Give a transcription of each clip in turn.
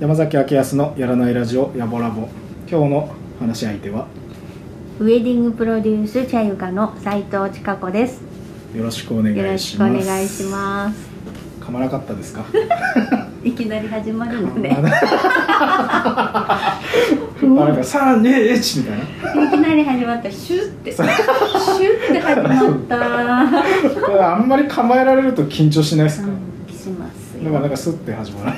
山崎明康のやらないラジオやぼらぼ今日の話し相手は？ウェディングプロデュース茶ゆかの斉藤千佳子です。よろしくお願よろいしますしくお願いします。噛まなかったですか？いきなり始まるのね。あなんか三二一みたいないきなり始まった。シュッて。シュッて始まった。あんまり構えられると緊張しないですか、うん、しますだからなんよ。かスッて始まる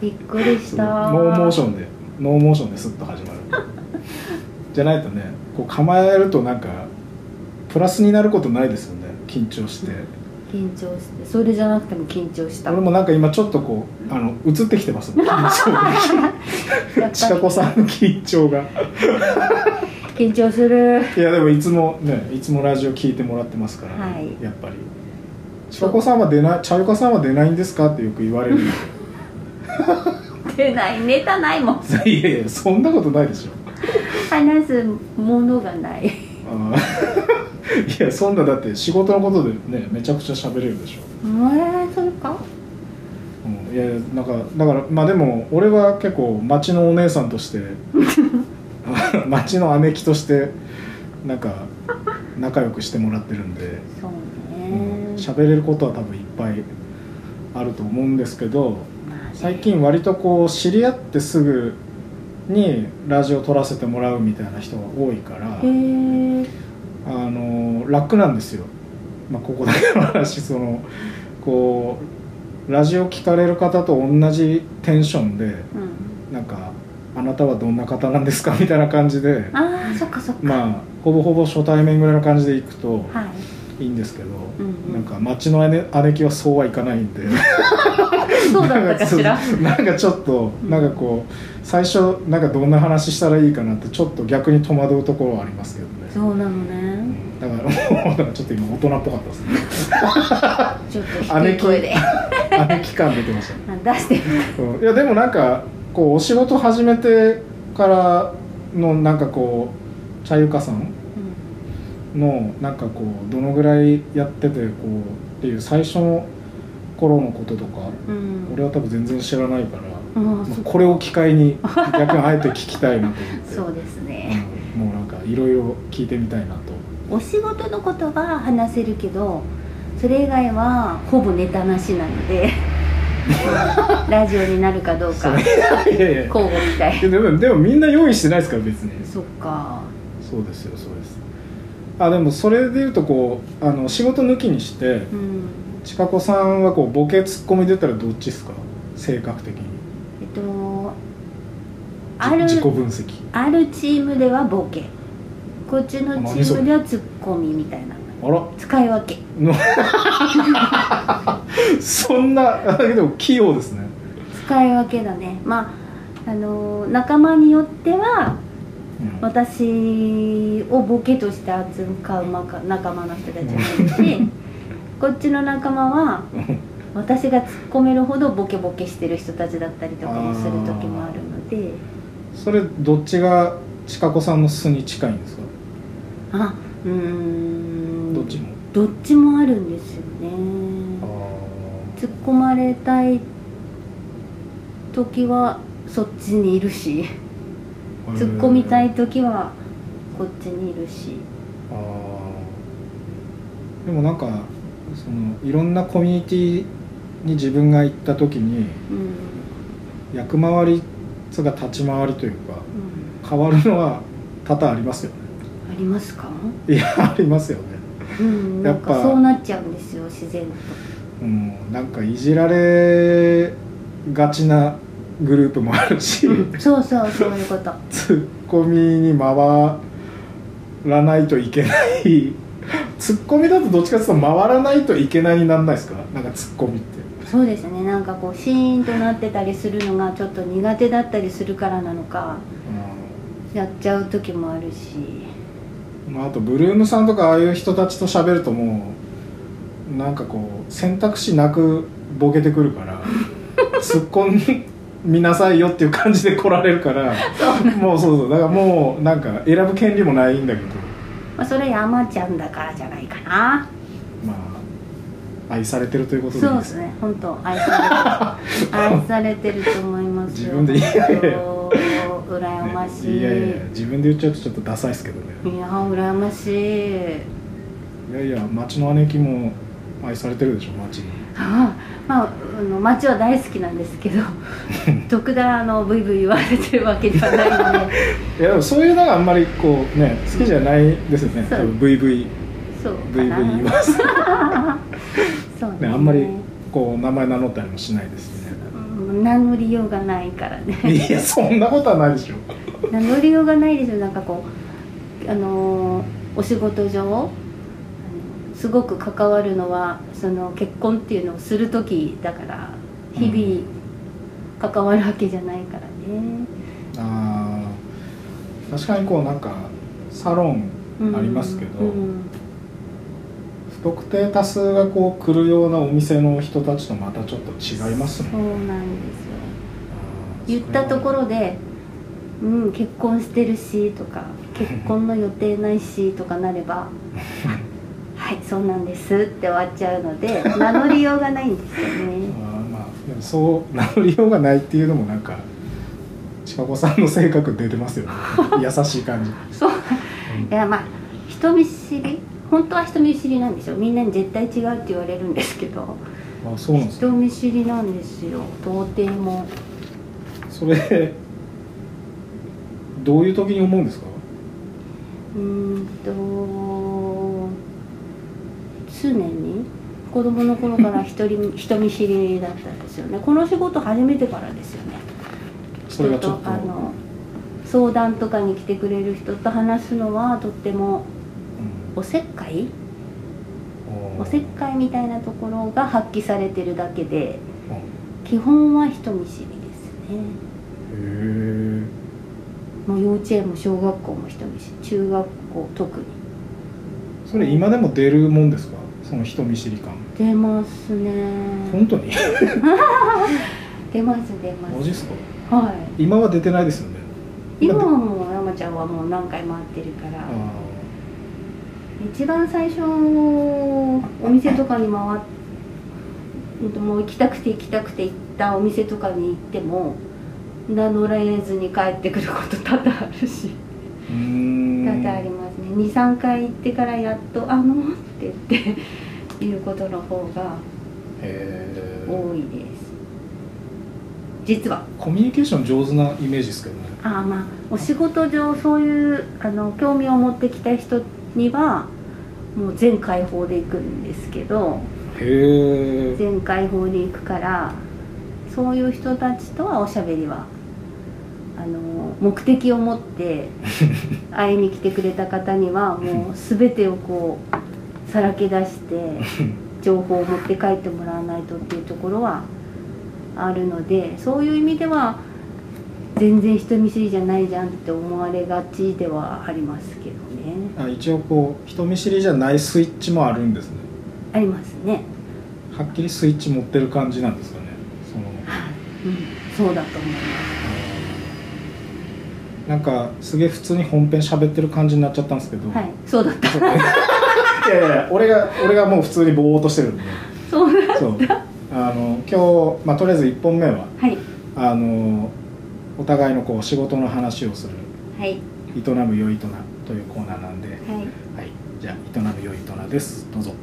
びっくりした。ノーモーションでノーモーションでスッと始まるじゃないとねこう構えるとなんかプラスになることないですよね緊張して。緊張して、それじゃなくても緊張した。俺もなんか今ちょっとこうあの映ってきてます 緊張ちかぱこさんの緊張が。り緊張する。いやでもいつもねいつもラジオ聞いてもらってますから、はい。やっぱり。ちかこさんは出ないちゃゆかさんは出ないんですかってよく言われる。出ない、ネタないもん。いやいやそんなことないでしょ。話すものがない。あーいやそんなだって仕事のことでねめちゃくちゃ喋れるでしょ、えー、そうか？うん、いやなんかだからまあでも俺は結構町のお姉さんとして 町の姉貴としてなんか仲良くしてもらってるんでそううんね。喋、れることは多分いっぱいあると思うんですけどまあね最近割とこう知り合ってすぐにラジオ撮らせてもらうみたいな人が多いから。あの楽なんですよ、まあ、ここだけの話そのこうラジオ聞かれる方と同じテンションでうん。なんか「あなたはどんな方なんですか?」みたいな感じでああ、そっかそっか。まあほぼほぼ初対面ぐらいの感じで行くとはい。いいんですけど、なんか町の姉姉貴はそうはいかないんで。そうだったかしら。なんかちょっとなんかこう最初なんかどんな話したらいいかなってちょっと逆に戸惑うところはありますけどね、そうなのうね。ん、だからもうちょっと今大人っぽかったですねちょっと低い声で。姉貴感出てましたね、あ出していやでもなんかこうお仕事始めてからのなんかこう茶ゆかさんのなんかこうどのぐらいやっててこうっていう最初の頃のこととかうん。うん。俺は多分全然知らないから、あまあこれを機会に逆にあえて聞きたいなと思って そうですね。うん、もうなんかいろいろ聞いてみたいなとお仕事のことは話せるけど、それ以外はほぼネタなしなので。ラジオになるかどうか交互期待。でもでもみんな用意してないですから別にそっか。そうですよそうですあでもそれでいうとこうあの仕事抜きにしてうん。ちかこさんはこうボケツッコミで言ったらどっちですか？性格的にえっと。じある。自己分析あるチームではボケ。こっちのチームではツッコミみたいな。あら。使い分け。のそんなあでも器用ですね。使い分けだね。まああの仲間によってはうん。私をボケとして扱う仲間の人たちもいるしこっちの仲間は私が突っ込めるほどボケボケしてる人たちだったりとかもする時もあるので。それどっちがちかこさんの素に近いんですか？あうーん。どっちも？どっちもあるんですよね。あ突っ込まれたい時はそっちにいるし。ー。突っ込みたい時はこっちにいるし。あー。でもなんかそのいろんなコミュニティに自分が行った時にうん。役回りつうか立ち回りというかうん。変わるのは多々ありますよね。ありますか？いやありますよね。うんなんやっぱかそうなっちゃうんですよ自然と。うんなんかいじられがちなグループもあるし、そうそうそういうこと。ツッコミに回らないといけない。ツッコミだとどっちかっていうと回らないといけないになんないですか？なんかツッコミって。そうですね。なんかこうシーンとなってたりするのがちょっと苦手だったりするからなのかやっちゃう時もあるしまあ、あとブルームさんとかああいう人たちと喋るともうなんかこう選択肢なくボケてくるから 突っ込みなさいよっていう感じで来られるからもうそうそう。だからもうなんか選ぶ権利もないんだけど。まあ、それ山ちゃんだからじゃないかな。まあ愛されてるということでいいそうですね。本当愛されてる。愛されてると思いますよ。自分で言い羨ましい、いやいや自分で言っちゃうとちょっとダサいですけどね。いや羨ましい。いやいや町の姉貴も愛されてるでしょ町。にあまああの街は大好きなんですけど特段あのブイブイ言われてるわけではないので。いやでもそういうのがあんまりこうね好きじゃないですよね。そう。多分 VV そうか VV な言います。そうね。あんまりこう名前名乗ったりもしないですしね。うん名乗りようがないからね。いやそんなことはないでしょ。名乗りようがないですよなんかこうあのーお仕事上すごく関わるのはその結婚っていうのをする時だから日々関わるわけじゃないからね、あー。確かにこうなんかサロンうんありますけどうん不特定多数がこう来るようなお店の人たちとまたちょっと違いますね。そうなんですよ。言ったところで「うん結婚してるし」とか「結婚の予定ないし」とかなれば「はいそうなんです」って終わっちゃうので名乗りようがないんですよね。あーまあでもそう名乗りようがないっていうのもなんか近子さんの性格出てますよね。優しい感じ、そう。うん。いやまあ人見知り本当は人見知りなんですよみんなに絶対違うって言われるんですけど。あそうなんですか人見知りなんですよ。到底も。それどういう時に思うんですか？うーんと常に。子供の頃から一人 人見知りだったんですよね。この仕事始めてからですよね。それがちょっと。人あの相談とかに来てくれる人と話すのはとってもうんおせっかい？おせっかいみたいなところが発揮されてるだけであ基本は人見知りですね。もう幼稚園も小学校も人見知り中学校特に。それ今でも出るもんですか？その人見知り感。出ますね。本当に？出ます出ます。マジっすか？はい。今は出てないですよね。今はもう山ちゃんはもう何回回ってるから。あ一番最初お店とかに回っうんともう行きたくて行きたくて行ったお店とかに行っても名乗れずに帰ってくること多々あるし。多々ありますね。23回行ってからやっと「あの」って言って言うことの方が多いです。実は。コミュニケーション上手なイメージですけどね。ああまあお仕事上そういうあの興味を持ってきた人にはもう全開放で行くんですけど全開放で行くからそういう人たちとはおしゃべりはあの目的を持って 会いに来てくれた方にはもう全てをこうさらけ出して 情報を持って帰ってもらわないとっていうところはあるのでそういう意味では全然人見知りじゃないじゃんって思われがちではありますけど。ねあ一応こう人見知りじゃないスイッチもあるんですね。ありますね、はっきりスイッチ持ってる感じなんですかね。その。うん、そうだと思います。なんかすげえ普通に本編喋ってる感じになっちゃったんですけど、はい。そうだった。いやいや俺が俺がもう普通にぼーっとしてるんで。そうだそう。あの今日、まあ、とりあえず1本目ははい。あのお互いのこう仕事の話をする。はい「営むよいとな」というコーナーなんで、はい、はい。じゃあ「営むよいとな」です。どうぞ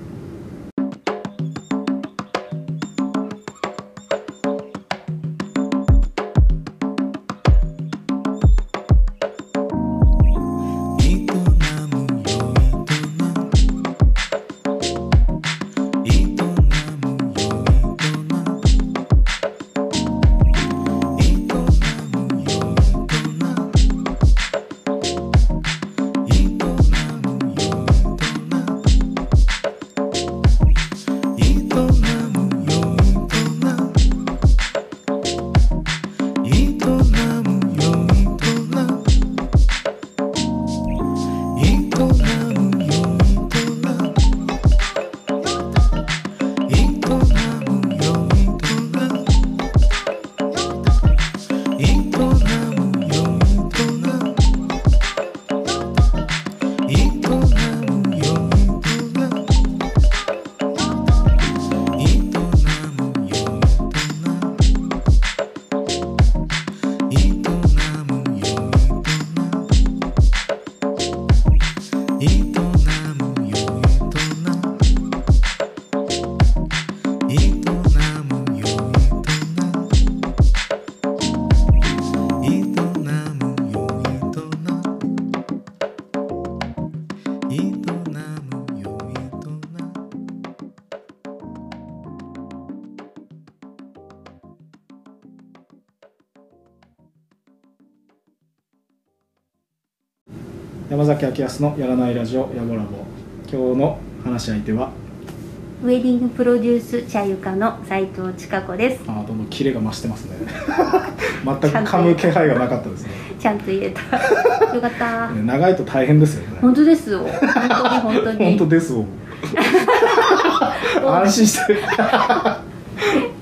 明康のやらないラジオやぼらぼ今日の話し相手は？ウェディングプロデュース茶ゆかの斉藤千佳子です。あーどんどんキレが増してますね。全く噛む気配がなかったですね。ちゃんと言えた。よかった。ね長いと大変ですよね。本当ですよ。本当に本当に。本当ですよ。安心して。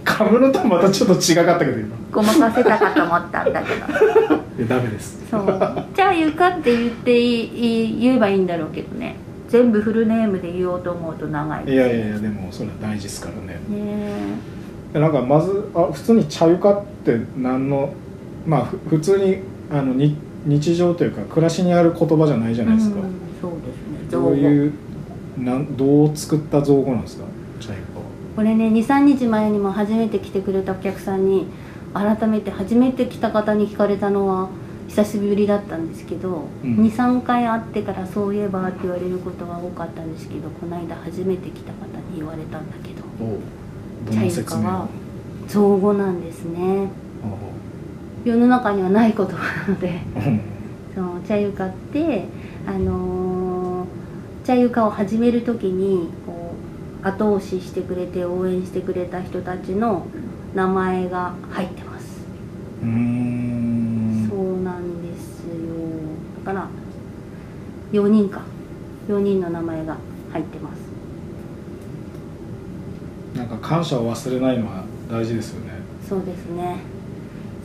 噛むのとまたちょっと違かったけど今。ごまかせたかと思ったんだけど。いやダメです。そうかって言って言えばいいんだろうけどね。全部フルネームで言おうと思うと長いいやいやいやでもそれは大事ですからね。ねでなんかまずあ普通に茶ゆかって何のまあふ普通にあのに日常というか暮らしにある言葉じゃないじゃないですか、うんそうですね。どういうなんどう作った造語なんですか？茶ゆかは。これね23日前にも初めて来てくれたお客さんに改めて初めて来た方に聞かれたのは久しぶりだったんですけど、うん。23回会ってからそういえばって言われることが多かったんですけどこの間初めて来た方に言われたんだけどどの説明茶ゆかは造語なんですね。世の中にはない言葉なのでそう茶ゆかってあのー茶ゆかを始める時にこう後押ししてくれて応援してくれた人たちの名前が入ってます、うーん4人か。4人の名前が入ってます。なんか感謝を忘れないのは大事ですよね。そうですね。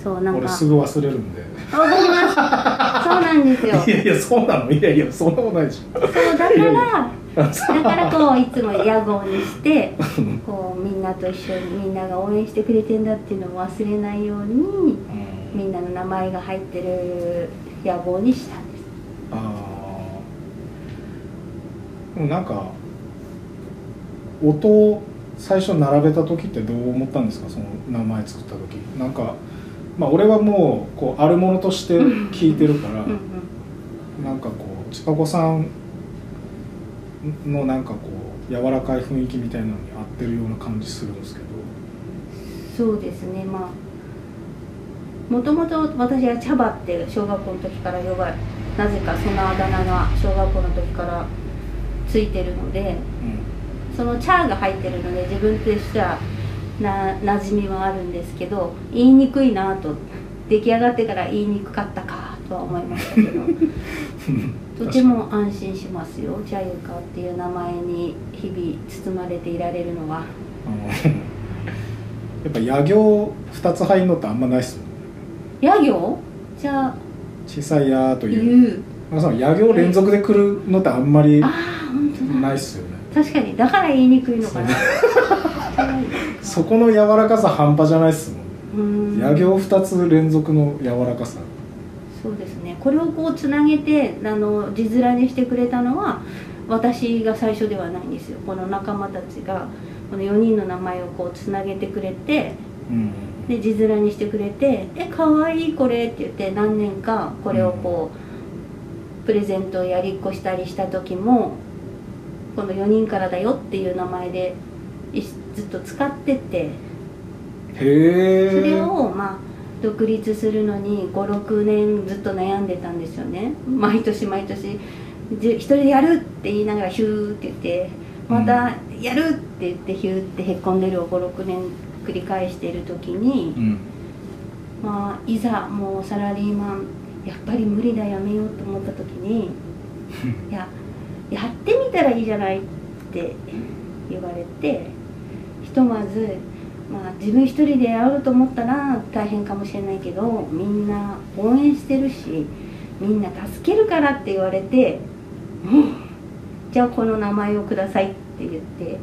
そうなんか。俺すぐ忘れるんで。わかりますそうなんですよ。いやいやそうなの。いやいやそんなことないでしそうだからょだからこういつも屋号にして こうみんなと一緒にみんなが応援してくれてんだっていうのを忘れないようにみんなの名前が入ってる屋号にしたんです。ああでもなんか音を最初並べた時ってどう思ったんですか？その名前作った時。なんかまあ俺はもうこうあるものとして聞いてるからなんかこう千佳子さんのなんかこう柔らかい雰囲気みたいなのに合ってるような感じするんですけど。そうですね。まあもともと私は茶葉って小学校の時から呼ばれなぜかそのあだ名が小学校の時からついてるのでその「チャー」が入ってるので自分としてはな馴染みはあるんですけど言いにくいなと出来上がってから言いにくかったかとは思いましたけど。とても安心しますよ「茶ゆか」っていう名前に日々包まれていられるのは。やっぱ野行2つ入るのってあんまないっすもんね。野行？じゃあ小さい「や」という。言う。なんかその野行連続で来るのってあんまりないっすよね。確かにだから言いにくいのかな。そこの柔らかさ半端じゃないっすもん。うん。野行2つ連続の柔らかさ。そうですね。これをこうつなげてあの字面にしてくれたのは私が最初ではないんですよ。この仲間たちがこの4人の名前をこうつなげてくれてうん。で字面にしてくれて「えかわいいこれ」って言って何年かこれをこうプレゼントをやりっこしたりした時もこの4人からだよっていう名前でいずっと使ってって。へえそれをまあ独立するのに56年ずっと悩んでたんですよね。毎年毎年。じ一人でやるって言いながらヒューって言ってまたやるって言ってヒューってへっこんでるを56年繰り返している時にう、ん。まあいざもうサラリーマンやっぱり無理だやめようと思った時に いややってみたらいいじゃないって言われてひとまず、まあ、自分一人でやろうと思ったら大変かもしれないけどみんな応援してるしみんな助けるからって言われて「うんじゃあこの名前をください」って言って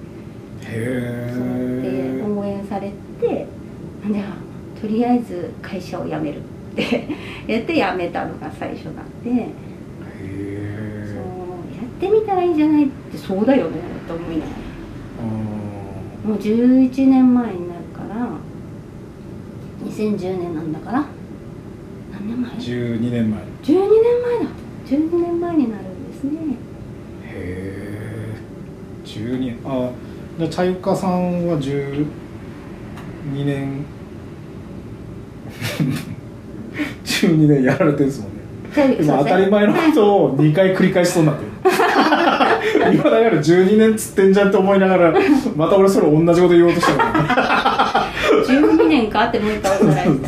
へそ応援されてじゃあとりあえず会社を辞めるって やって辞めたのが最初なんで。ってみたらいいじゃないってそうだよねと思いながら。もう11年前になるから2010年なんだから。何年前？12年前。へ12年前だ。12年前になるんですね。え。12年あじゃあ茶ゆかさんは12年。12年やられてるんですもんね。今当たり前のことを2回繰り返しそうになってる今だから12年つってんじゃんって思いながらまた俺それ同じこと言おうとしたの12年かってもう一回おさらい自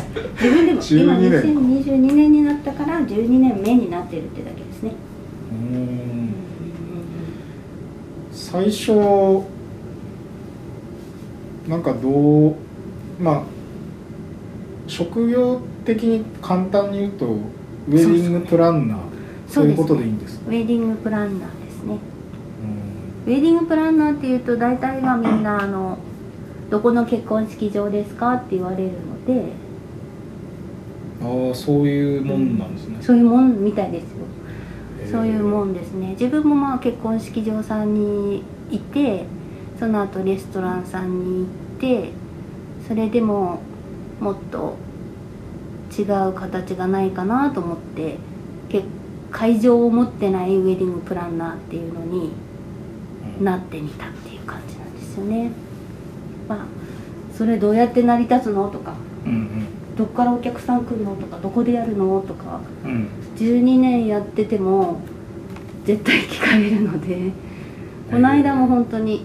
分でも今12年2022年になったから12年目になってるってだけですね。うん。最初なんかどうまあ職業的に簡単に言うとウェディングプランナーそういうことでいいんですか？ウェディングプランナーウェディングプランナーっていうと大体がみんなあのどこの結婚式場ですかって言われるので。ああそういうもんなんですね、そういうもんみたいですよ。そういうもんですね。自分もまあ結婚式場さんにいてその後レストランさんに行ってそれでももっと違う形がないかなと思ってけ会場を持ってないウェディングプランナーっていうのにうんなってみたっていう感じなんですよね。まあそれどうやって成り立つのとかうんどっからお客さん来るのとかどこでやるのとかうん。うん12年やってても絶対聞かれるので この間も本当に、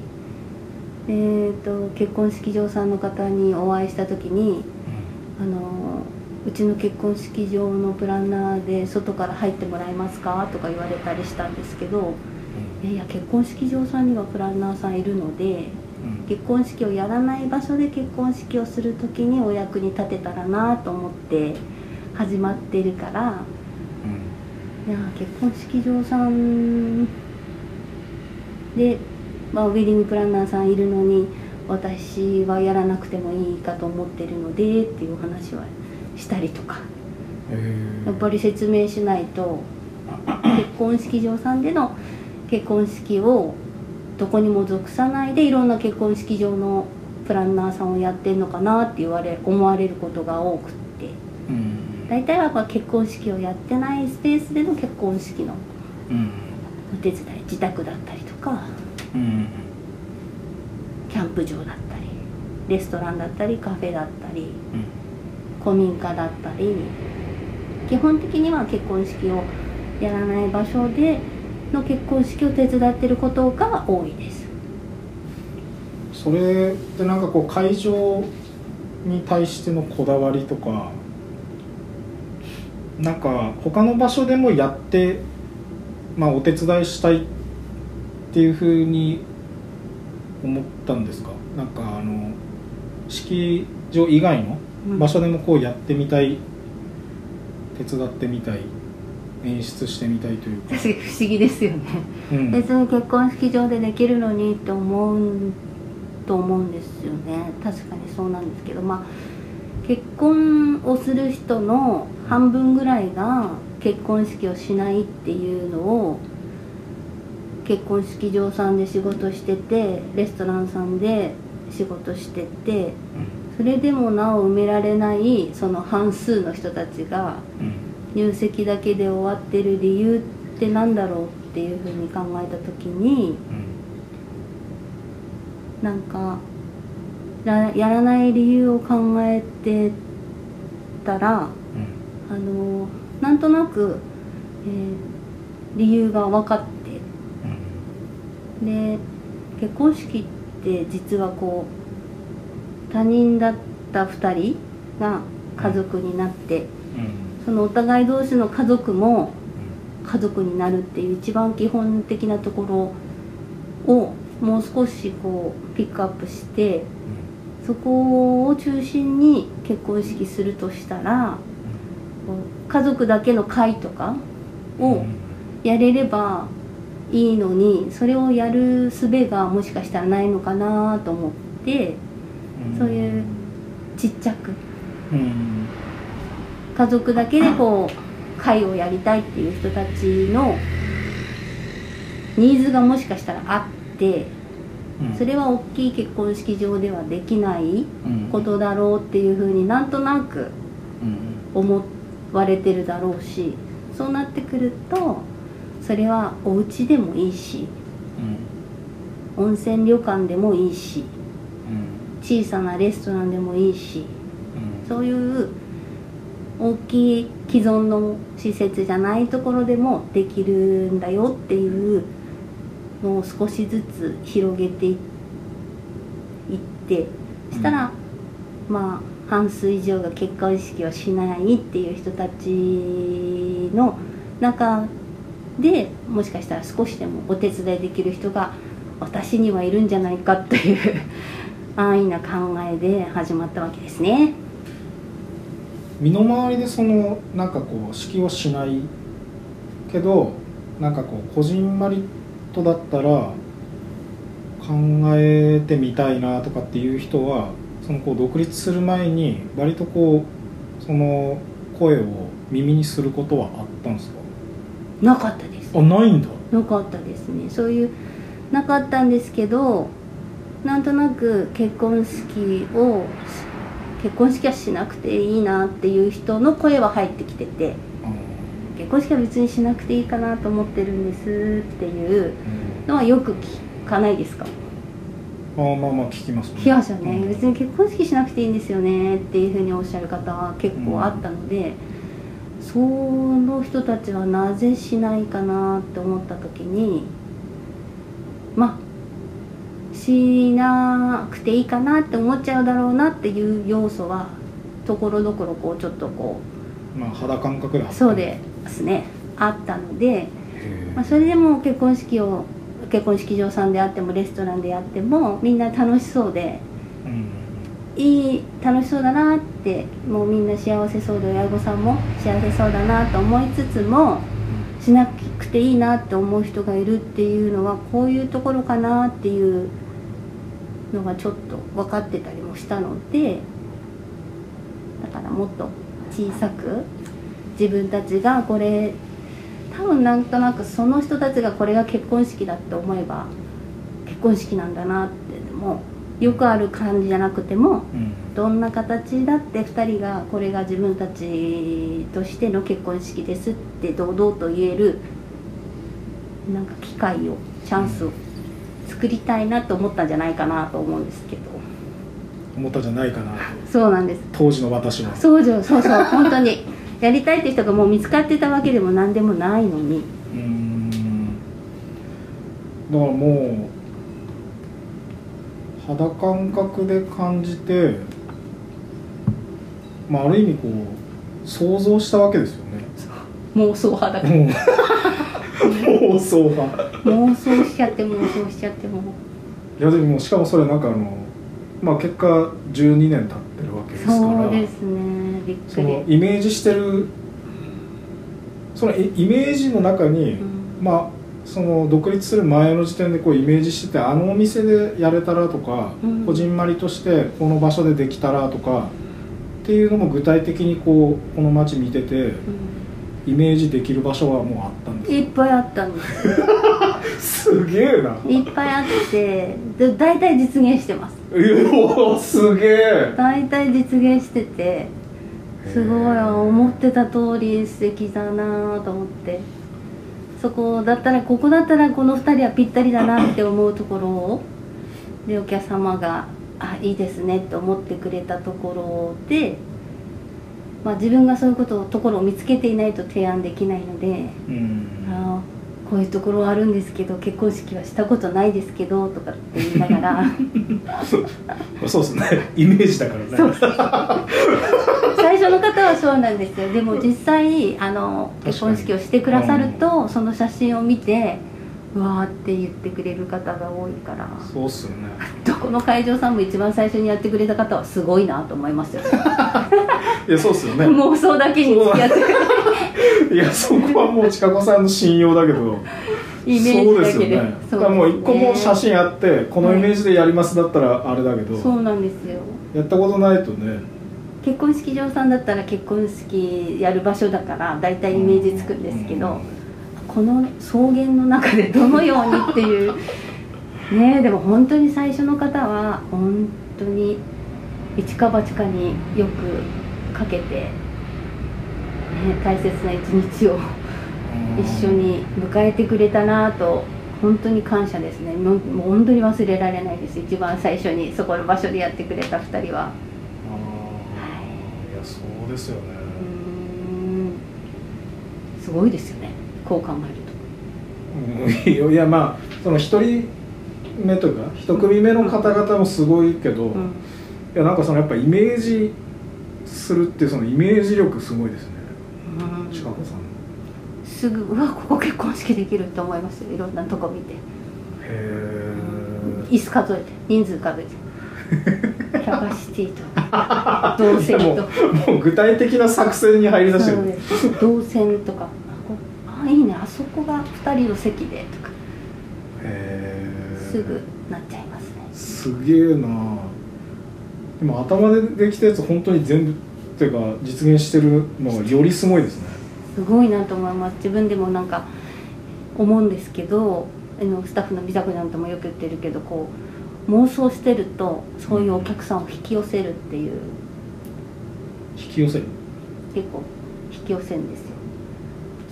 えー、と結婚式場さんの方にお会いした時にあのうちの結婚式場のプランナーで外から入ってもらえますかとか言われたりしたんですけどいやいや結婚式場さんにはプランナーさんいるのでうん。結婚式をやらない場所で結婚式をする時にお役に立てたらなと思って始まってるからいや結婚式場さんで、まあ、ウェディングプランナーさんいるのに私はやらなくてもいいかと思ってるのでっていう話はしたりとか。へやっぱり説明しないと結婚式場さんでの結婚式をどこにも属さないでいろんな結婚式場のプランナーさんをやってんのかなって言われ思われることが多くって。うん。大体はまあ結婚式をやってないスペースでの結婚式のうんお手伝い自宅だったりとかうんキャンプ場だったりレストランだったりカフェだったりうん古民家だったり基本的には結婚式をやらない場所での結婚式を手伝ってることが多いです。それってなんかこう会場に対してのこだわりとかなんか他の場所でもやってまあお手伝いしたいっていうふうに思ったんですか？なんかあの式場以外のうん。場所でもこうやってみたい、手伝ってみたい演出してみたいというか、確かに不思議ですよね。うん。別に結婚式場でできるのにって思うと思うんですよね。確かにそうなんですけどまあ結婚をする人の半分ぐらいが結婚式をしないっていうのを結婚式場さんで仕事しててレストランさんで仕事しててそれでもなお埋められないその半数の人たちがうん入籍だけで終わってる理由ってなんだろうっていうふうに考えた時になんかやらない理由を考えてたらあのなんとなく、えー理由が分かってで結婚式って実はこう他人だった2人が家族になってそのお互い同士の家族も家族になるっていう一番基本的なところをもう少しこうピックアップしてそこを中心に結婚式するとしたら家族だけの会とかをやれればいいのにそれをやる術がもしかしたらないのかなと思ってそういうちっちゃくうん家族だけでこう会をやりたいっていう人たちのニーズがもしかしたらあってうん。それは大きい結婚式場ではできないうんことだろうっていうふうになんとなくうん。思われてるだろうしそうなってくるとそれはお家でもいいしうん。温泉旅館でもいいしうん。小さなレストランでもいいしうん。そういう大きい既存の施設じゃないところでもできるんだよっていうのを少しずつ広げていってしたら、まあ半数以上が結婚式をしないっていう人たちの中でもしかしたら少しでもお手伝いできる人が私にはいるんじゃないかっていう安易な考えで始まったわけですね。身の回りでそのなんかこう式をしないけどなんかこうこじんまりとだったら考えてみたいなとかっていう人はそのこう独立する前に割とこうその声を耳にすることはあったんですか？なかったです。あないんだ。なかったですね。そういうなかったんですけどなんとなく結婚式を結婚式はしなくていいなっていう人の声は入ってきてて結婚式は別にしなくていいかなと思ってるんですっていうのはよく聞かないですか？ああまあまあ聞きますね。聞きますよね、うん。別に結婚式しなくていいんですよねっていうふうにおっしゃる方は結構あったので、その人たちはなぜしないかなって思った時にまあしなくていいかなって思っちゃうだろうなっていう要素はところどころこうちょっとこまあ肌感覚でそうですね。あったので。まあ、それでも結婚式を結婚式場さんであってもレストランであってもみんな楽しそうでうん。いい楽しそうだなってもうみんな幸せそうで親御さんも幸せそうだなと思いつつもしなくていいなって思う人がいるっていうのはこういうところかなっていうのがちょっと分かってたりもしたのでだからもっと小さく自分たちがこれ多分なんとなくその人たちがこれが結婚式だって思えば結婚式なんだなってでもよくある感じじゃなくてもうん。どんな形だって2人がこれが自分たちとしての結婚式ですって堂々と言えるなんか機会をチャンスを作りたいなと思ったんじゃないかなと思うんですけど。思ったんじゃないかな。そうなんです。当時の私はそうじゃそうそう本当に。やりたいって人がもう見つかってたわけでも何でもないのに。うーん。だからもう肌感覚で感じてまあある意味こう想像したわけですよね。妄想派だからもう妄想派。妄想しちゃって妄想しちゃっても。いやでもしかもそれなんかあのまあ結果12年経ってるわけですから。そうですね。びっくそのり、イメージしてるそのイイメージの中に、うん。まあその独立する前の時点でこうイメージしててあのお店でやれたらとか、うん。こじんまりとしてこの場所でできたらとかっていうのも具体的にこうこの街見ててうん。イメージできる場所はもうあったいっぱいあったんですすげえな。いっぱいあってで大体実現してます。うおすげえ。大体実現しててすごい思ってた通り素敵だなと思って。そこだったらここだったらこの2人はぴったりだなって思うところをでお客様が「あいいですね」って思ってくれたところで、まあ、自分がそういうことところを見つけていないと提案できないのでうん。あーこういうところあるんですけど結婚式はしたことないですけどとかって言いながら。そうですね。イメージだからね。最初の方はそうなんですよ。でも実際あの結婚式をしてくださるとその写真を見てうわーって言ってくれる方が多いから。そうっすよね。どこの会場さんも一番最初にやってくれた方はすごいなと思いますよね。いやそうっすよね。妄想だけに付き合って。くれるいやそこはもう近子さんの信用だけど。イメージだけで。そうですよね。だからもう一個も写真あってこのイメージでやりますだったらあれだけど、そうなんですよ。やったことないとね。結婚式場さんだったら結婚式やる場所だから大体イメージつくんですけど、この草原の中でどのようにっていう。ねえでも本当に最初の方は本当に一か八かによくかけて、ね、大切な一日を一緒に迎えてくれたなと本当に感謝ですね。もう本当に忘れられないです。一番最初にそこの場所でやってくれた2人は。あーい。やそうですよね。うすごいですよねこう考えるうん。いやまあその一人目というか一組目の方々もすごいけど、と、うん。いやなんかそのやっぱイメージするってそのイメージ力すごいですね。うん。近子さんすぐうわここ結婚式できるって思いますよ。いろんなとこ見て。へえ椅子数えて人数数えて。キャパシティと。動線もと。うもう具体的な作戦に入り出してる。動線とかこが2人の席でとかすぐなっちゃいますね。すげえな。でも頭でできたやつ本当に全部っていうか実現してるのがよりすごいですね。すごいなと思います。自分でもなんか思うんですけどあのスタッフの美佐子ちゃんともよく言ってるけどこう妄想してるとそういうお客さんを引き寄せるっていう。引き寄せる？結構引き寄せるんですよ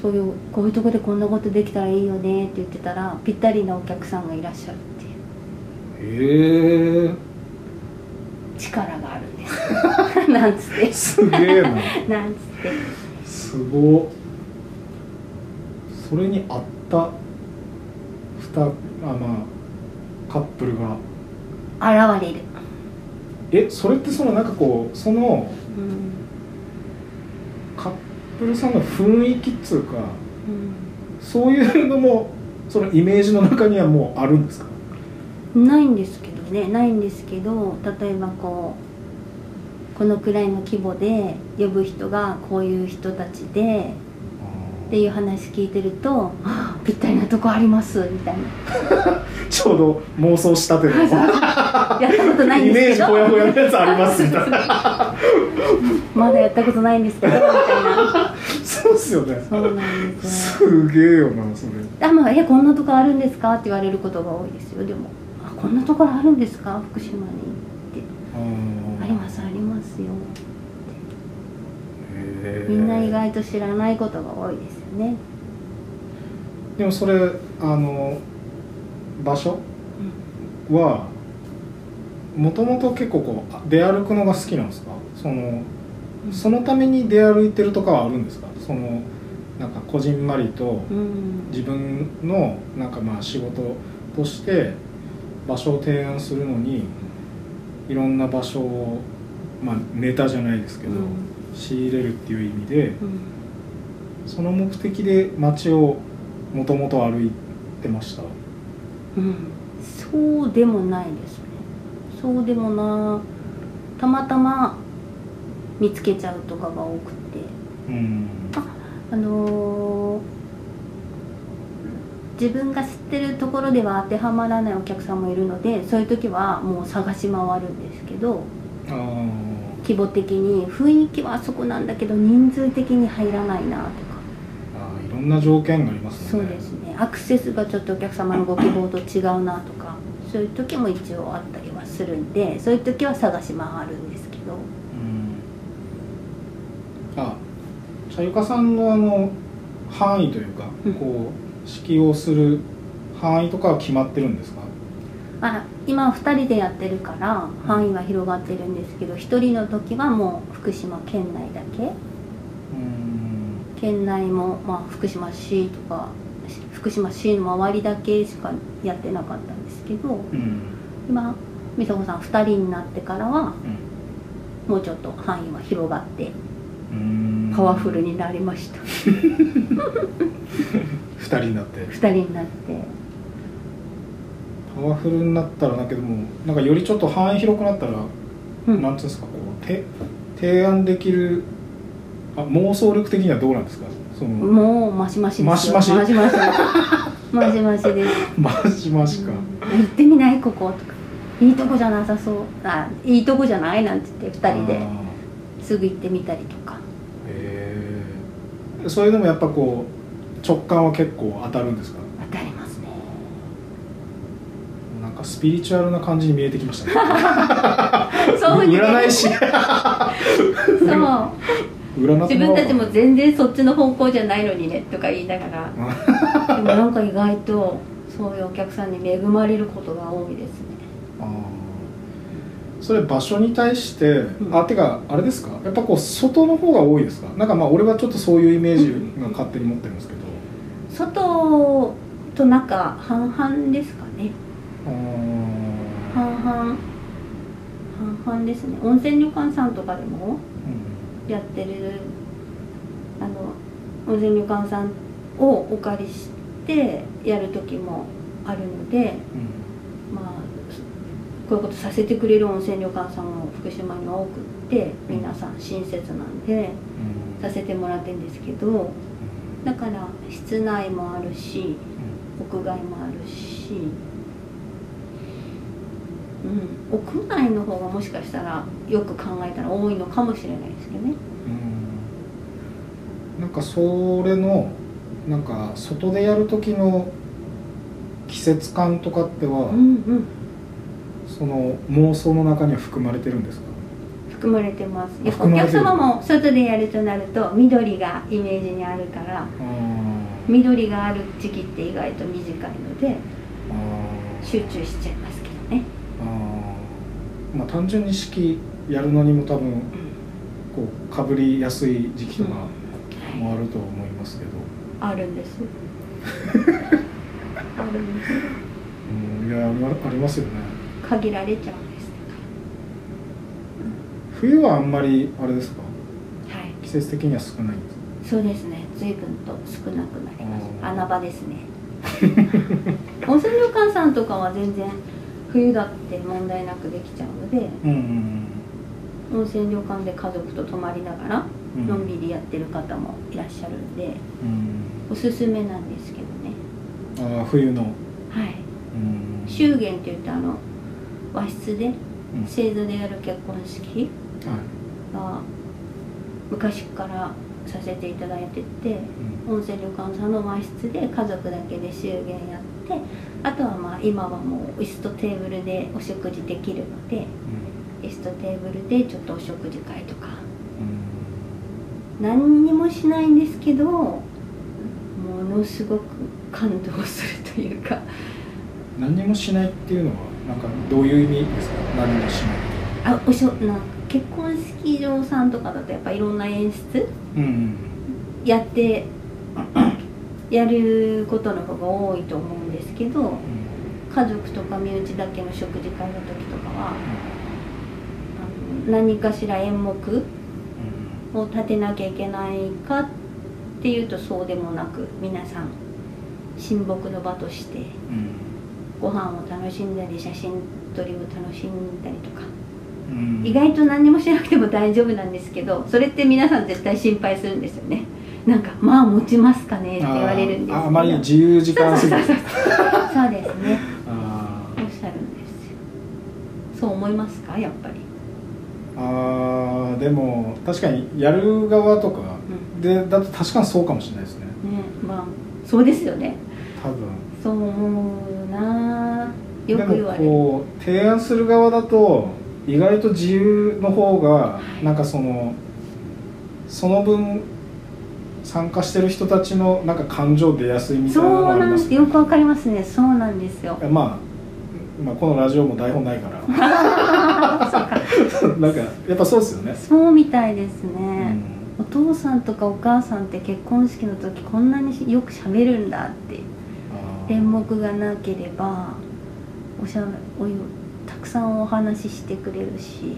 そういうこういうとこでこんなことできたらいいよねって言ってたらぴったりなお客さんがいらっしゃるっていう。へえ。力があるんです。なんつって。すげえな。なんつって。すごっ。それに合ったふたあまあカップルが。現れる、えそれってそのなんかこうそのうん。カップルさんの雰囲気っつうかうん。そういうのもそのイメージの中にはもうあるんですか？ないんですけどねないんですけど例えばこうこのくらいの規模で呼ぶ人がこういう人たちでっていう話聞いてると「は あぴったりなとこあります」みたいな。ちょうど妄想したてのやったことないんイメージですけどほやほやのやつありますみたいな。まだやったことないんですけどみたいな。そうっすよね。そうなんですよ。すげえよなそれ。あまあ、えこんなとこあるんですかって言われることが多いですよ。でもあこんなところあるんですか？福島にって。ありますありますよ。みんな意外と知らないことが多いですよね、でもそれあの場所？はもともと結構こう出歩くのが好きなんですか？そのそのために出歩いてるとかはあるんですか？そのなんかこじんまりとうん。自分のなんかまあ仕事として場所を提案するのにいろんな場所をまあネタじゃないですけど、うん。仕入れるっていう意味でうん。その目的で街をもともと歩いてました。うん。そうでもないですね。そうでもなたまたま見つけちゃうとかが多くて。うん。あのー自分が知ってるところでは当てはまらないお客さんもいるのでそういう時はもう探し回るんですけど規模的に雰囲気はあそこなんだけど人数的に入らないなとかんな条件がありますねそうですね。アクセスがちょっとお客様のご希望と違うなとかそういう時も一応あったりはするんでそういう時は探し回るんですけど。うん。あ茶ゆかさんのあの範囲というか、うん。こう指揮をする範囲とかは決まってるんですか？まあ今は2人でやってるから範囲は広がってるんですけど1人の時はもう福島県内だけ。うん県内も、まあ、福島市とか福島市の周りだけしかやってなかったんですけどうん。今美佐子さん2人になってからはもうちょっと範囲は広がってうん。パワフルになりました。2人になって。2人になって。パワフルになったらだけどもなんかよりちょっと範囲広くなったら、うん。なんていうんですかこうて提案できるあ妄想力的にはどうなんですか？そのもうマシマシですよ。マシマシ？マシマシ。マシです。マジマジか、うん。行ってみない？こことか。いいとこじゃなさそう。あいいとこじゃない？なんて言って2人で。あすぐ行ってみたりとか。ーへえそういうのもやっぱこう直感は結構当たるんですか？当たりますね。なんかスピリチュアルな感じに見えてきましたね。そう 占い師。そう自分たちも全全然そっちの方向じゃないのにねとか言いながら。でもなんか意外とそういうお客さんに恵まれることが多いですね。それ場所に対して、ん。あてかあれですか？やっぱこう外の方が多いですか？なんかまあ俺はちょっとそういうイメージが勝手に持ってるんですけど、外と中半々ですかね。半々。半々ですね。温泉旅館さんとかでも？やってるあの温泉旅館さんをお借りしてやる時もあるのでうん。まあこういうことさせてくれる温泉旅館さんも福島には多くって皆さん親切なんでうん。させてもらってるんですけどだから室内もあるし屋外もあるし、うん、屋内の方がもしかしたらよく考えたら多いのかもしれないですけどね。うん。なんかそれのなんか外でやる時の季節感とかっては、うんうん。その妄想の中には含まれてるんですか？含まれてます。お客様も外でやるとなると緑がイメージにあるからあ緑がある時期って意外と短いので集中しちゃいますまあ単純に式やるのにも多分こうかぶりやすい時期とかもあると思いますけど、あるんです。あるんです。うん、いやありますよね。限られちゃうんです。冬はあんまりあれですか？はい。季節的には少ないんですか？そうですね。随分と少なくなります。穴場ですね。温泉旅館さんとかは全然冬だって問題なくできちゃうので温泉旅館で家族と泊まりながらうん。のんびりやってる方もいらっしゃるんでうん。おすすめなんですけどね。ああ冬の。はい。うん。祝言って言ってあの和室でうん。製図でやる結婚式はい。が昔からさせていただいててうん。温泉旅館さんの和室で家族だけで祝言やって あとはまあ今はもう椅子とテーブルでお食事できるので椅子とテーブルでちょっとお食事会とか。うん。何にもしないんですけどものすごく感動するというか。何にもしないっていうのはなんかどういう意味ですか？何もしないあおしょなんか結婚式場さんとかだとやっぱいろんな演出うんうん。やってやることの方が多いと思うんですけど家族とか身内だけの食事会の時とかはあの何かしら演目を立てなきゃいけないかっていうとそうでもなく皆さん親睦の場としてうん。ご飯を楽しんだり写真撮りを楽しんだりとか。うん。意外と何にもしなくても大丈夫なんですけどそれって皆さん絶対心配するんですよねなんか「まあ持ちますかね?」って言われるんですあーああまり自由時間すぎて。そうですね。あおっしゃるんですよ。そう思いますか？やっぱり。ーあーでも確かにやる側とか。うでだと確かにそうかもしれないですね。ねまあそうですよね。多分。そう思うなよく言われる。でもこう提案する側だと意外と自由の方がい。なんかそのその分参加してる人たちのなんか感情出やすいみたいなのがありますすよくわかりますね。そうなんですよ。まあ、まあこのラジオも台本ないから。なんかやっぱそうですよね、そうみたいですうね、ん。お父さんとかお母さんって結婚式の時こんなによく喋るんだって演目がなければおしゃおよたくさんお話ししてくれるし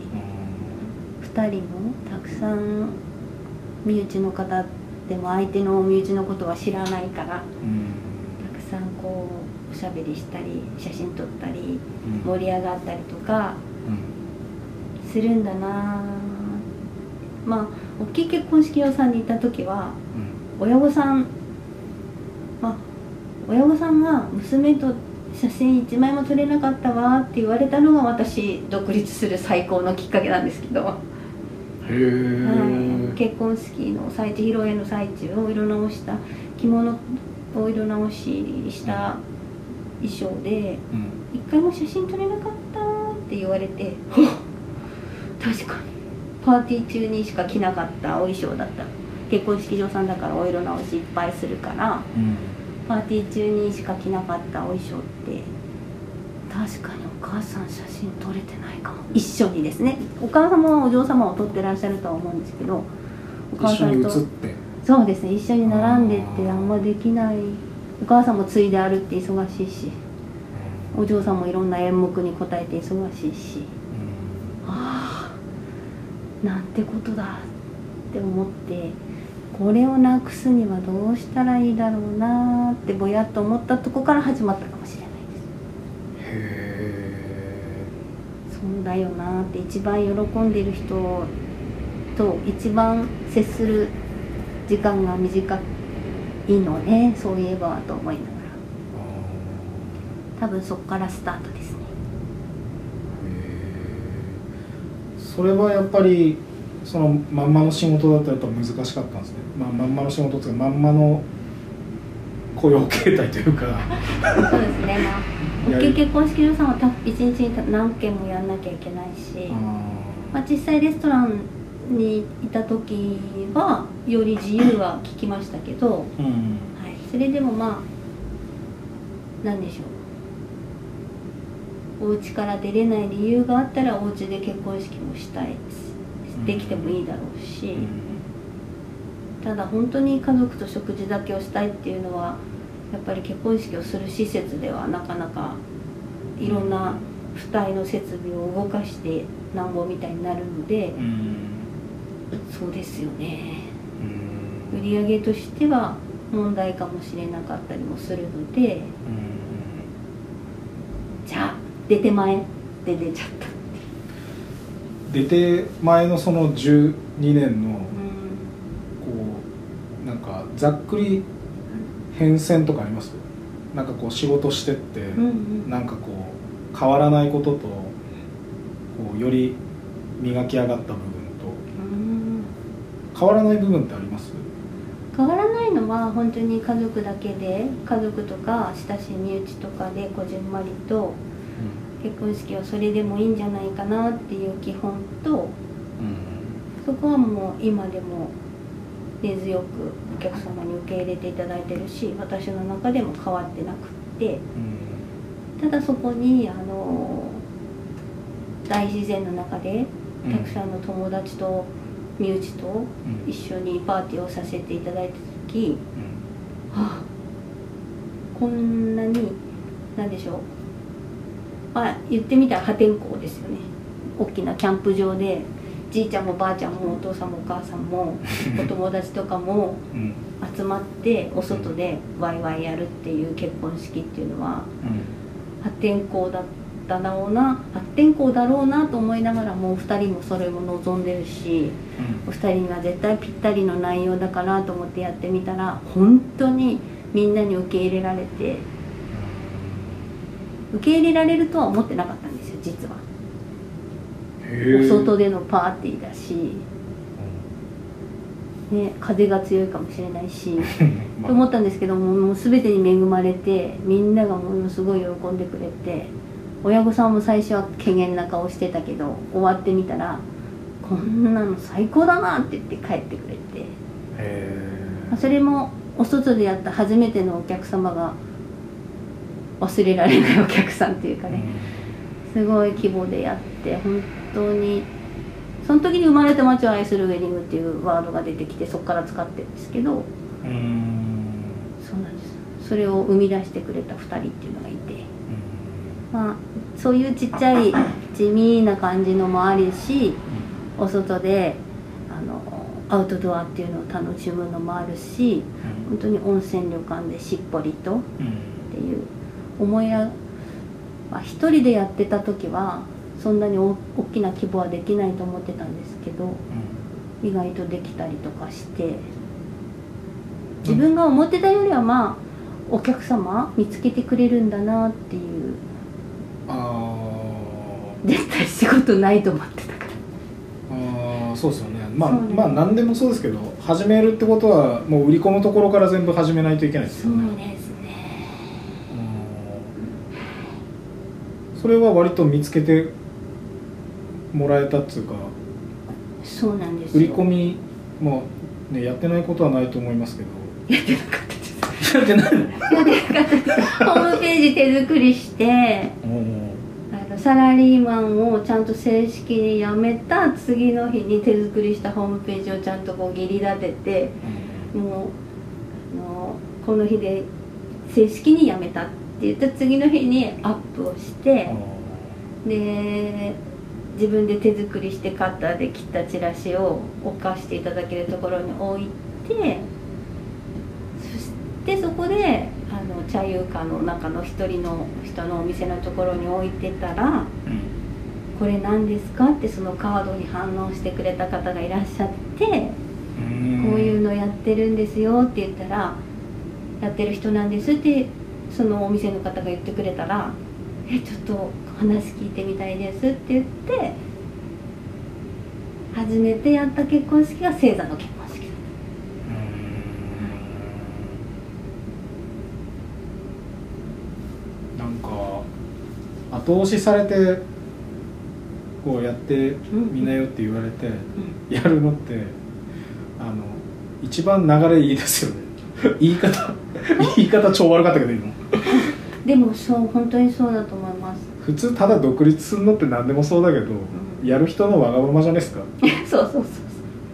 う2人もたくさん身内の方でも相手の身内のことは知らないからたん。うんくさんこうおしゃべりしたり写真撮ったりうん。盛り上がったりとかうん。するんだな。まあ大きい結婚式屋さんにいた時は親御さんまあ親御さんが娘と写真一枚も撮れなかったわって言われたのが私独立する最高のきっかけなんですけど、はい、結婚式の最中披露宴の最中お色直した着物お色直しした衣装でうん。一回も写真撮れなかったって言われて確かに。パーティー中にしか着なかったお衣装だった。結婚式場さんだからお色直しいっぱいするからうん。パーティー中にしか着なかったお衣装って確かにお母さん写真撮れてないかも。一緒にですね。お母様はお嬢様を撮ってらっしゃるとは思うんですけどお母さんと写って。そうですね。一緒に並んでってあんまできない。お母さんも継いであるって忙しいしお嬢さんもいろんな演目に応えて忙しいし。ああなんてことだって思ってこれをなくすにはどうしたらいいだろうなってぼやっと思ったとこから始まったかもしれないですへえだよなって一番喜んでる人と一番接する時間が短いのねそういえばと思いながら。多分そこからスタートですね。それはやっぱりそのまんまの仕事だとやっぱ難しかったんですね、まあ、まんまの仕事っていうかまんまの雇用形態というか。そうですね。まあや大きい結婚式場さんはた一日に何件もやんなきゃいけないし、まあ、実際レストランにいた時はより自由は聞きましたけど、うんはい、それでもまあ何でしょう。お家から出れない理由があったらお家で結婚式もしたいできてもいいだろうし、ただ本当に家族と食事だけをしたいっていうのはやっぱり結婚式をする施設ではなかなかいろんな付帯の設備を動かしてなんぼみたいになるのでうんそうですよね。うん。売り上げとしては問題かもしれなかったりもするのでじゃあ出て前って出ちゃった。出て前のその12年のうん。こうなんかざっくり変遷とかあります？なんかこう仕事してって、うんうん。なんかこう変わらないこととこうより磨き上がった部分とうん。変わらない部分ってあります？変わらないのは本当に家族だけで家族とか親しい身内とかでこじんまりと結婚式はそれでもいいんじゃないかなっていう基本とそこはもう今でも根強くお客様に受け入れていただいてるし私の中でも変わってなくって。ただそこにあの大自然の中でたくさんの友達と身内と一緒にパーティーをさせていただいた時はあこんなに何でしょう。まあ言ってみたら破天荒ですよね。大きなキャンプ場でじいちゃんもばあちゃんもお父さんもお母さんもお友達とかもうん。集まってお外でワイワイやるっていう結婚式っていうのは破天荒だっただろうな破天荒だろうなと思いながらもう2人もそれも望んでるしお二人には絶対ぴったりの内容だからと思ってやってみたら本当にみんなに受け入れられて受け入れられるとは思ってなかったお外でのパーティーだし、ね、風が強いかもしれないし。まと思ったんですけどももう全てに恵まれてみんながものすごい喜んでくれて親御さんも最初は怪げな顔してたけど終わってみたら「こんなの最高だな」って言って帰ってくれて。へまあそれもお外でやった初めてのお客様が忘れられないお客さんっていうかね。すごい規模でやって本当にその時に生まれた街を愛するウェディングっていうワードが出てきてそこから使ってるんですけどそうなんです。それを生み出してくれた2人っていうのがいて。まあそういうちっちゃい地味な感じのもあるしお外であのアウトドアっていうのを楽しむのもあるし本当に温泉旅館でしっぽりとうんっていう。思いや、まあ、一人でやってた時はそんなに大大きな規模はできないと思ってたんですけど意外とできたりとかして自分が思ってたよりはまあお客様見つけてくれるんだなっていうあ絶対仕事ないと思ってたから。ーあーそうですよね。まあそうねまあ何でもそうですけど始めるってことはもう売り込むところから全部始めないといけないですそうよねですね。うん。それは割と見つけてもらえたっつうかそうなんですよ。売り込みもねやってないことはないと思いますけど。やってなかったです。やってないホームページ手作りしてあのサラリーマンをちゃんと正式に辞めた次の日に手作りしたホームページをちゃんとこう切り立ててもうあのこの日で正式に辞めたって言った次の日にアップをしてで自分で手作りしてカッターで切ったチラシを置かしていただけるところに置いてそしてそこであの茶遊館の中の一人の人のお店のところに置いてたらうん「これ何ですか?」ってそのカードに反応してくれた方がいらっしゃって。うんこういうのやってるんですよって言ったらやってる人なんですってそのお店の方が言ってくれたら「えちょっと話聞いてみたいです」って言って初めてやった結婚式が星座の結婚式だっなんか後押しされてこうやってみなよって言われてた、やるのってあの一番流れいいですよね。言い方言い方超悪かったけど今。でもそう本当にそうだと思います普通ただ独立するのって何でもそうだけど、やる人のわがままじゃないですか？そうそうそう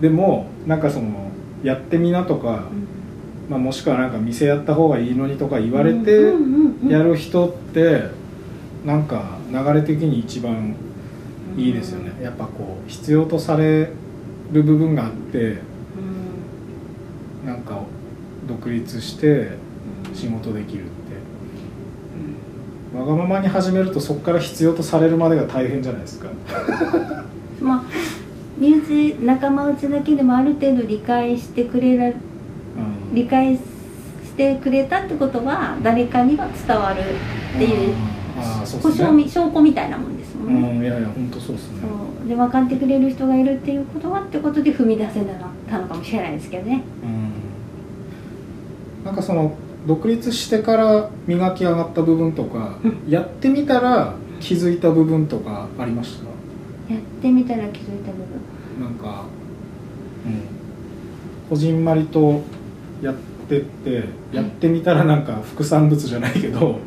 でもなんかそのやってみなとか、そう、まあ、もしくはなんか店やった方がいいのにとか言われてうんうんうんやる人ってなんか流れ的に一番いいですよね。やっぱこう必要とされる部分があってうん。なんか独立して仕事できるってわがままに始めるとそこから必要とされるまでが大変じゃないですか。まあ身内仲間内だけでもある程度理解してくれらうん。理解してくれたってことは誰かには伝わるっていうああそう保ですね。証拠みたいなもんですもんね、うんいやいや本当そうですね。で分かってくれる人がいるっていうことはってことで踏み出せたのかもしれないですけどね。うん。なんかその独立してから磨き上がった部分とか、うやってみたら気づいた部分とかありました？やってみたら気づいた部分。なんか、うん、こじんまりとやってってやってみたらなんか副産物じゃないけど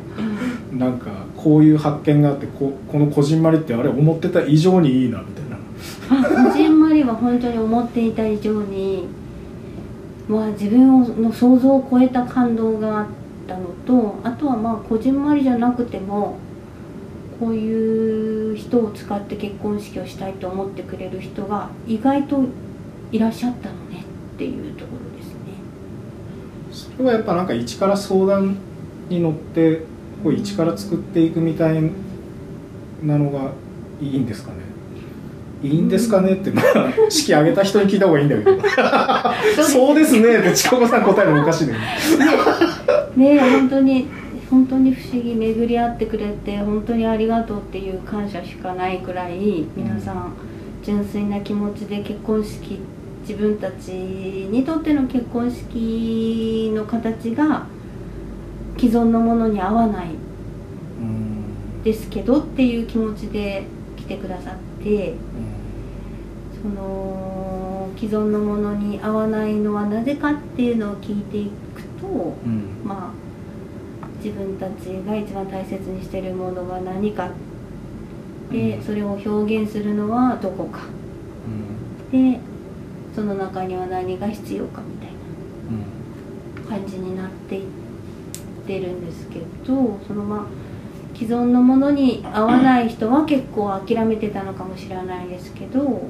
なんかこういう発見があってここのこじんまりってあれ思ってた以上にいいなみたいな。あこじんまりは本当に思っていた以上にまあ自分の想像を超えた感動があったのとあとはまあこじんまりじゃなくてもこういう人を使って結婚式をしたいと思ってくれる人が意外といらっしゃったのねっていうところですね。それはやっぱなんか一から相談に乗ってこう一から作っていくみたいなのがいいんですかね？いいんですかねってまあ式挙げた人に聞いた方がいいんだけど。そうです。ねってちかこさん答えるのおかしいね。ねえ本当に本当に不思議巡り合ってくれて本当にありがとうっていう感謝しかないくらい皆さん純粋な気持ちで結婚式自分たちにとっての結婚式の形が既存のものに合わないうん。ですけどっていう気持ちで来てくださってその既存のものに合わないのはなぜかっていうのを聞いていくとうん。まあ自分たちが一番大切にしてるものが何かでうん。それを表現するのはどこか。うん。でその中には何が必要かみたいうん。な感じになっていってるんですけどそのまあ既存のものに合わない人は結構諦めてたのかもしれないですけど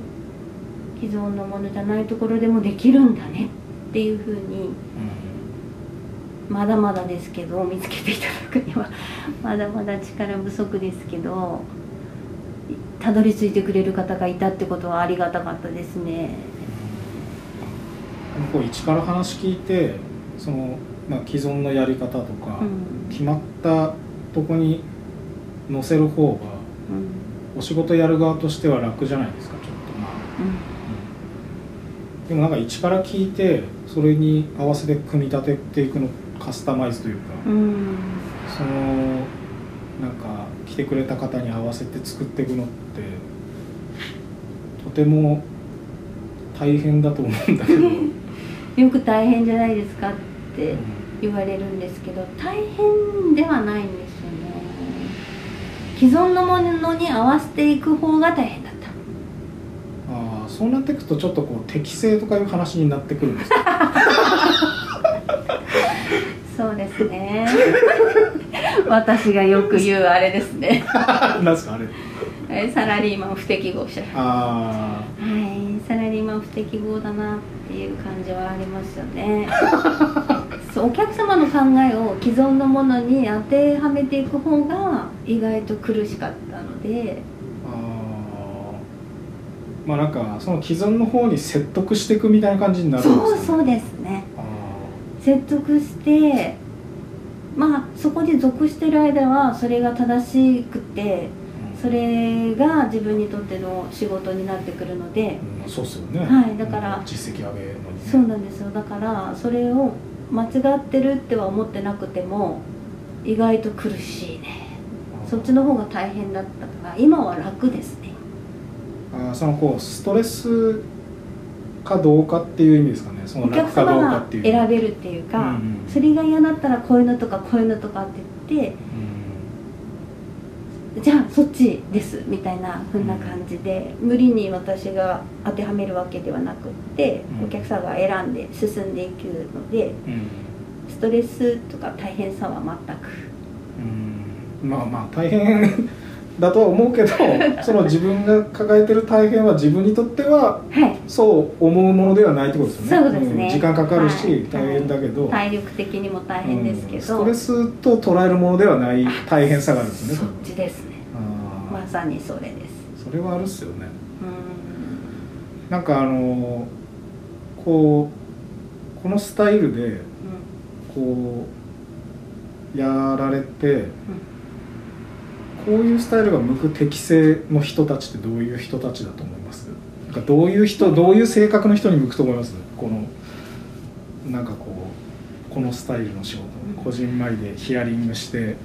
既存のものじゃないところでもできるんだねっていうふうにまだまだですけど見つけていただくには まだまだ力不足ですけどたどり着いてくれる方がいたってことはありがたかったですね。こう一から話聞いてその、まあ、既存のやり方とか、うん。決まったとこに載せる方がうん。お仕事やる側としては楽じゃないですかちょっとまあ、でもなんか一から聞いてそれに合わせて組み立てていくのカスタマイズというか、うん。うんそのなんか来てくれた方に合わせて作っていくのってとても大変だと思うんだけど、う んよく大変じゃないですかって言われるんですけど大変ではないんですよね。既存のものに合わせていく方が大変だそうなっていくとちょっとこう適正とかいう話になってくるんですか？そうですね。私がよく言うあれですね。なんですかあれ？えサラリーマン不適合者。あはいサラリーマン不適合だなっていう感じはありますよね。そうお客様の考えを既存のものに当てはめていく方が意外と苦しかったのでまあなんかその既存の方に説得していくみたいな感じになるんですか、ね、そうそうですね。あ説得してまあそこに属してる間はそれが正しくてーそれが自分にとっての仕事になってくるので。うんそうっすよね。はいだからうん。実績上げるのにね。そうなんですよ。だからそれを間違ってるっては思ってなくても意外と苦しいね。そっちの方が大変だったから今は楽ですねあーそのこうストレスかどうかっていう意味ですかね。そのお客様がかっていう選べるっていうか、うんうん。それが嫌だったらこういうのとかこういうのとかって言ってじゃあそっちですみたいな風な感じで無理に私が当てはめるわけではなくって、うん。お客さんが選んで進んでいくのでうん、うん。ストレスとか大変さは全く。うん。まあまあ大変だとは思うけど その自分が抱えてる大変は自分にとってははい。そう思うものではないってことですよね。そうですね。ん。時間かかるし、はい。大変だけど、体力的にも大変ですけうん。スど、トレスと捉えるものではない大変さがあるんですね。そっちですね。まさにそれです。それはあるっすよね。うん。なんかあのこうこのスタイルでうん。こうやられて、こういうスタイルが向く適性の人たちってどういう人たちだと思います？なんかどういう人どういう性格の人に向くと思います？このなんかこうこのスタイルの仕事。うん。個人前でヒアリングして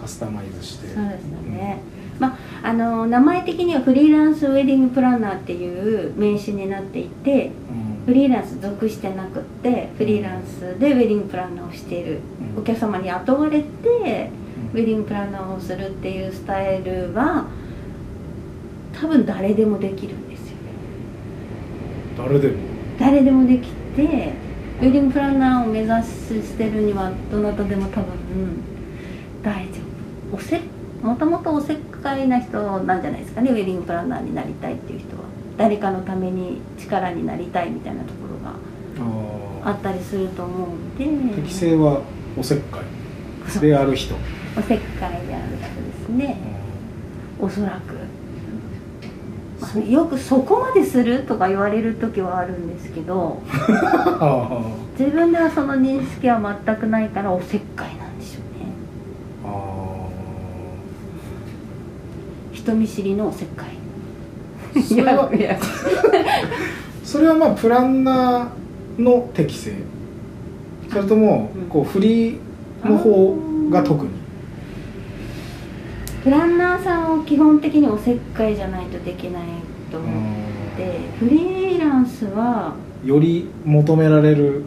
カスタマイズして。そうですよね、まああの名前的にはフリーランスウェディングプランナーっていう名詞になっていてうん。フリーランス属してなくってフリーランスでウェディングプランナーをしている。うん。お客様に雇われてウェディングプランナーをするっていうスタイルは多分誰でもできるんですよ。誰でも？誰でもできてウェディングプランナーを目指してるにはどなたでも多分大丈夫。おせもともとおせっかいな人なんじゃないですかねウェディングプランナーになりたいっていう人は。誰かのために力になりたいみたいなところがああったりすると思うんで。ー適性はおせっかい。である人、おせっかいである人ですね。おそらく、まあよくそこまでするとか言われる時はあるんですけどあ 自分ではその認識は全くないからおせっかいなんでしょうね。人見知りのおせっかい。ーそれは それはまあプランナーの適性。それともうん。こうフリーの方が特にプランナーさんは基本的におせっかいじゃないとできないと思ってフリーランスはより求められる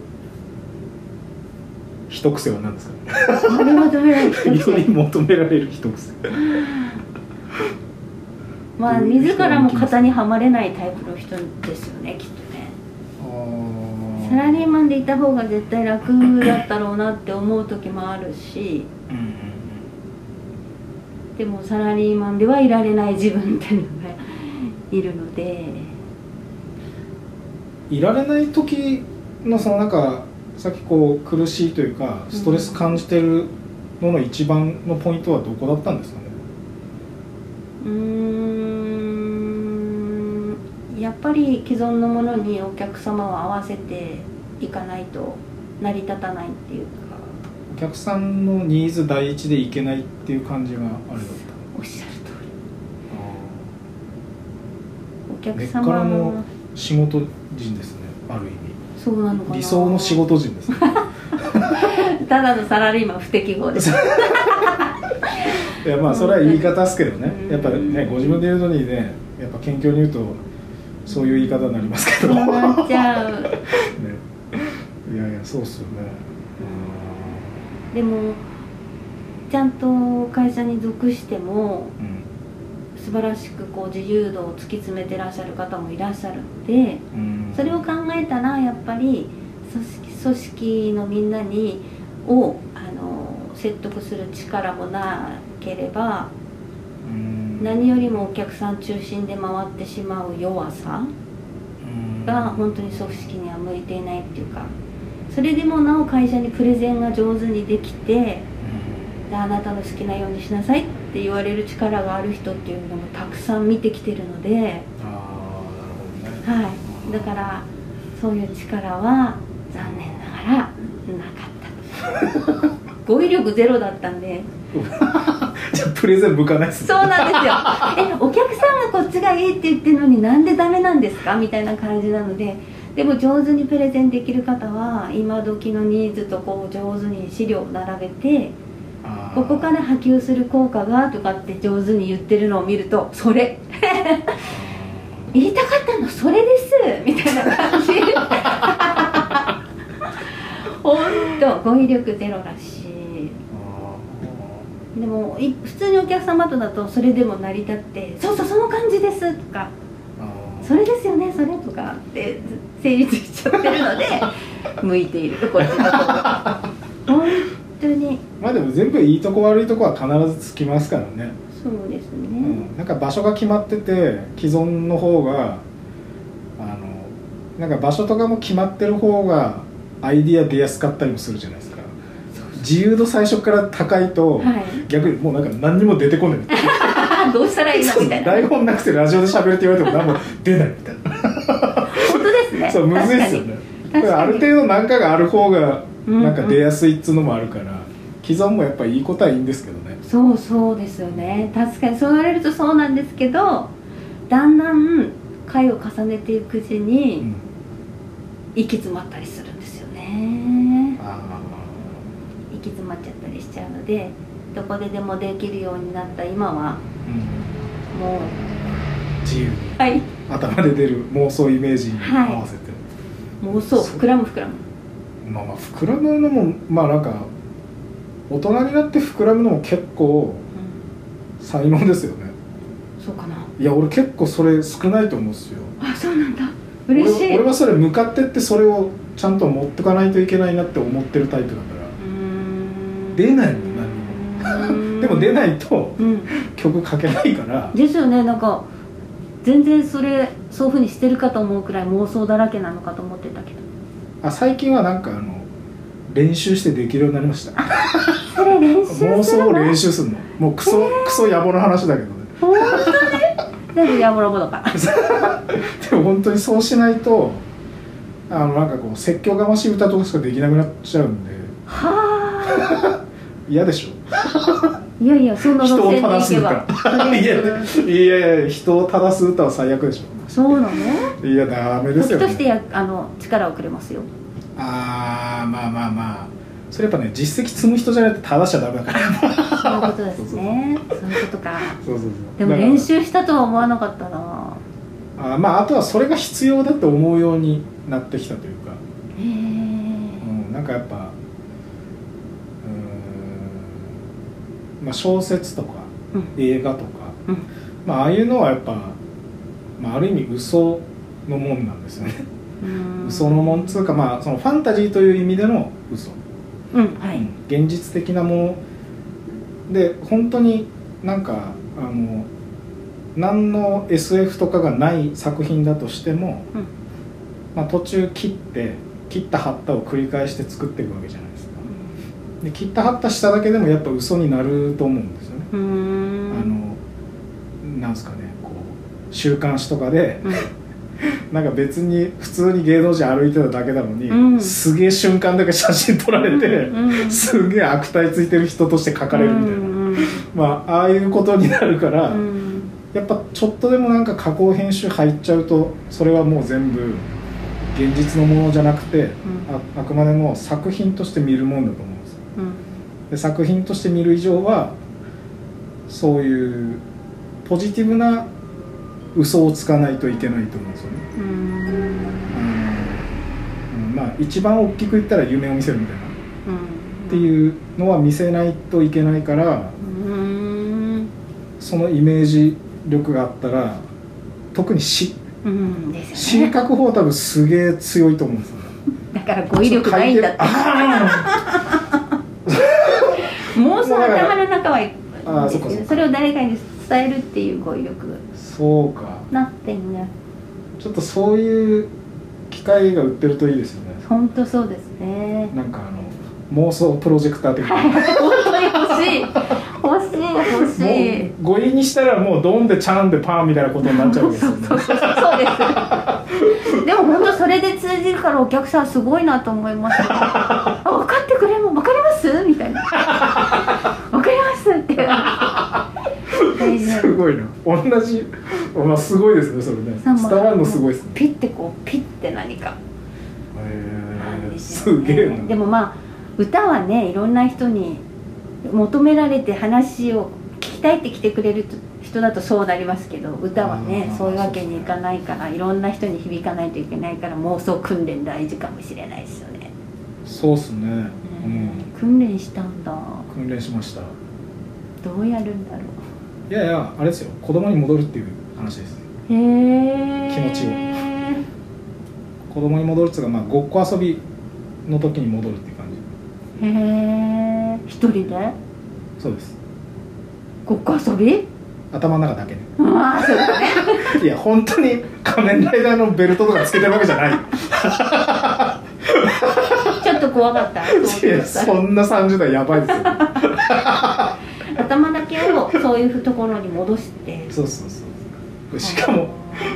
一癖は何ですか？あれ求められる人より求められる一癖。まあ自らも型にはまれないタイプの人ですよねきっとね。サラリーマンでいた方が絶対楽だったろうなって思う時もあるしうんうんでもサラリーマンではいられない自分っていうのがいるので。うんいられない時のそのなんかさっきこう苦しいというかストレス感じてるのの一番のポイントはどこだったんですかね？うーんやっぱり既存のものにお客様を合わせていかないと成り立たないっていうか。お客さんのニーズ第一でいけないっていう感じがあれだったおっしゃる通りお根客っから様の仕事人ですねある意そうなのかな。味理想の仕事人ですね。ただのサラリーマン不適合です。いやまあそれは言い方ですけどね。うん。やっぱねご自分で言うのにねやっぱ謙虚に言うとそういう言い方になりますけど。そうなっちゃう。ね、いやいやそうっすよねでもちゃんと会社に属してもうん。素晴らしくこう自由度を突き詰めてらっしゃる方もいらっしゃるのでうん。それを考えたらやっぱり組織組織のみんなにをあの説得する力もなければうん。何よりもお客さん中心で回ってしまう弱さうん。が本当に組織には向いていないっていうかそれでもなお会社にプレゼンが上手にできてであなたの好きなようにしなさいって言われる力がある人っていうのもたくさん見てきてるので、ああなるほどね。はい、だからそういう力は残念ながらなかったと。語彙力ゼロだったんで。じゃあプレゼン向かないっすね。そうなんですよ。えお客さんがこっちがいいって言ってるのになんでダメなんですか？みたいな感じなのででも上手にプレゼンできる方は今時のニーズとこう上手に資料を並べてここから波及する効果がとかって上手に言ってるのを見るとそれ。言いたかったのそれですみたいな感じ。本当語彙力ゼロだし。でもい普通にお客様とだとそれでも成り立って「そうそうその感じです」とか。あ「ーそれですよねそれ」とかって成立しちゃってるので 向いているこっちの方が本当に。まあでも全部いいとこ悪いとこは必ずつきますからね、そうですね、うん、なんか場所が決まってて既存の方があのなんか場所とかも決まってる方がアイディア出やすかったりもするじゃないですか。自由度最初から高いと、はい。逆にもうなんか何にも出てこないどうしたらいいの？みたいな。台本なくてラジオで喋るって言われても何も出ないみたいな。本当ですね。そうむずいっすよね。ある程度なんかがある方がうんうんなんか出やすいっつうのもあるから、既存もやっぱいいことはいいんですけどね。そうそうですよね。確かに。そう言われるとそうなんですけどだんだん回を重ねていくうちうにん。行き詰まったりするんですよね。あ行き詰まっちゃったりしちゃうのでどこででもできるようになった。今は。ー、うん、もう。自由に。はい。頭で出る妄想イメージにはい。合わせて、もうそう。そう膨らむ膨らむ。まあまあ膨らむのもまあなんか大人になって膨らむのも結構う才能ですよね。んそうかな。いや俺結構それ少ないと思うんですよ。あそうなんだ。嬉しい。俺俺はそれ向かってってそれをちゃんと持ってかないといけないなって思ってるタイプだから。出ないのでも出いないとうん。曲書けないから。ですよね。なんか全然それそういうふうにしてるかと思うくらい妄想だらけなのかと思ってたけど。あ最近はなんかあの練習してできるようになりました。それ練習するの？妄想を練習するの。もうクソ、クソ野暮な話だけどね。本当に？全部やぼらぼだか。ら でも本当にそうしないとあのなんかこう説教がましい歌とかしかできなくなっちゃうんで。は 嫌でしょ。あいやいやそんな人を正す歌いやいやいや人を正す歌は最悪でしそうなの？ょいやダメですよ、ね、時としてやあの力をくれますよ。ああまあまあまあ。それやっぱね実績積む人じゃないと正しちゃダメだから。そういうことですね。そういうことか。そうそうそう。でも練習したとは思わなかったな。あまああとはそれが必要だと思うようになってきたというか、へえうん、なんかやっぱうーんまあ小説とかうん。映画とか、うん。まあああいうのはやっぱ、まあ、ある意味嘘のもんなんですよね。うん。嘘のもんつうかまあそのファンタジーという意味での嘘、うんはい。うん。現実的なもので本当になんかあの何の SF とかがない作品だとしても、うん。まあ、途中切って切った貼ったを繰り返して作っていくわけじゃないで切った貼ったしただけでもやっぱ嘘になると思うんですよね、あのなんですかねこう週刊誌とかでうん。なんか別に普通に芸能人歩いてただけなのに、うん。すげえ瞬間だけ写真撮られて、うんすげえ悪態ついてる人として書かれるみたいな、うんまあああいうことになるから、うん。やっぱちょっとでもなんか加工編集入っちゃうとそれはもう全部現実のものじゃなくて、ああくまでも作品として見るもんだと思う。んで作品として見る以上はそういうポジティブな嘘をつかないといけないと思うんですよね。まあ一番大きく言ったら夢を見せるみたいな。うん。っていうのは見せないといけないからそのイメージ力があったら特に詩うん。詩ね。書く方は多分すげえ強いと思うんですよ。ねだから語彙力ないんだって。あ妄想頭の中はそそれを誰かに伝えるっていう語彙力。ーそうか。なってんねちょっとそういう機械が売ってるといいですよね。本当そうですね。なんかあの妄想プロジェクター的な。本当に欲しい。欲しい欲しい語彙にしたらもうドンでチャンでパンみたいなことになっちゃうわけですよね。そうそうそうです。でも本当それで通じるからお客さんすごいなと思いますあ分かってくれるの分かります？みたいなますって。大丈夫すごいな。同じ。まあすごいですねそれね。さ伝わるのすごいですね。ピッてこうピッて何か。へえですげえな。でもまあ歌はねいろんな人に求められて話を聞きたいって来てくれる人だとそうなりますけど歌はねそういうわけにいかないからいろんな人に響かないといけないから妄想訓練大事かもしれないですよね、そうっすね。うん。訓練したんだ。訓練しましたどうやるんだろいやいやあれですよ。子供に戻るっていう話です。うへえ気持ちを。子供に戻るっていうか、まあ、ごっこ遊びの時に戻るっていう感じ。へえ一人で？そうです。ごっこ遊び？頭の中だけねああそうだね。いや本当に仮面ライダーのベルトとかつけてるわけじゃない。ちょっと怖かった。そんな30代やばいですよをそういうところに戻して。そうそうそう。しかも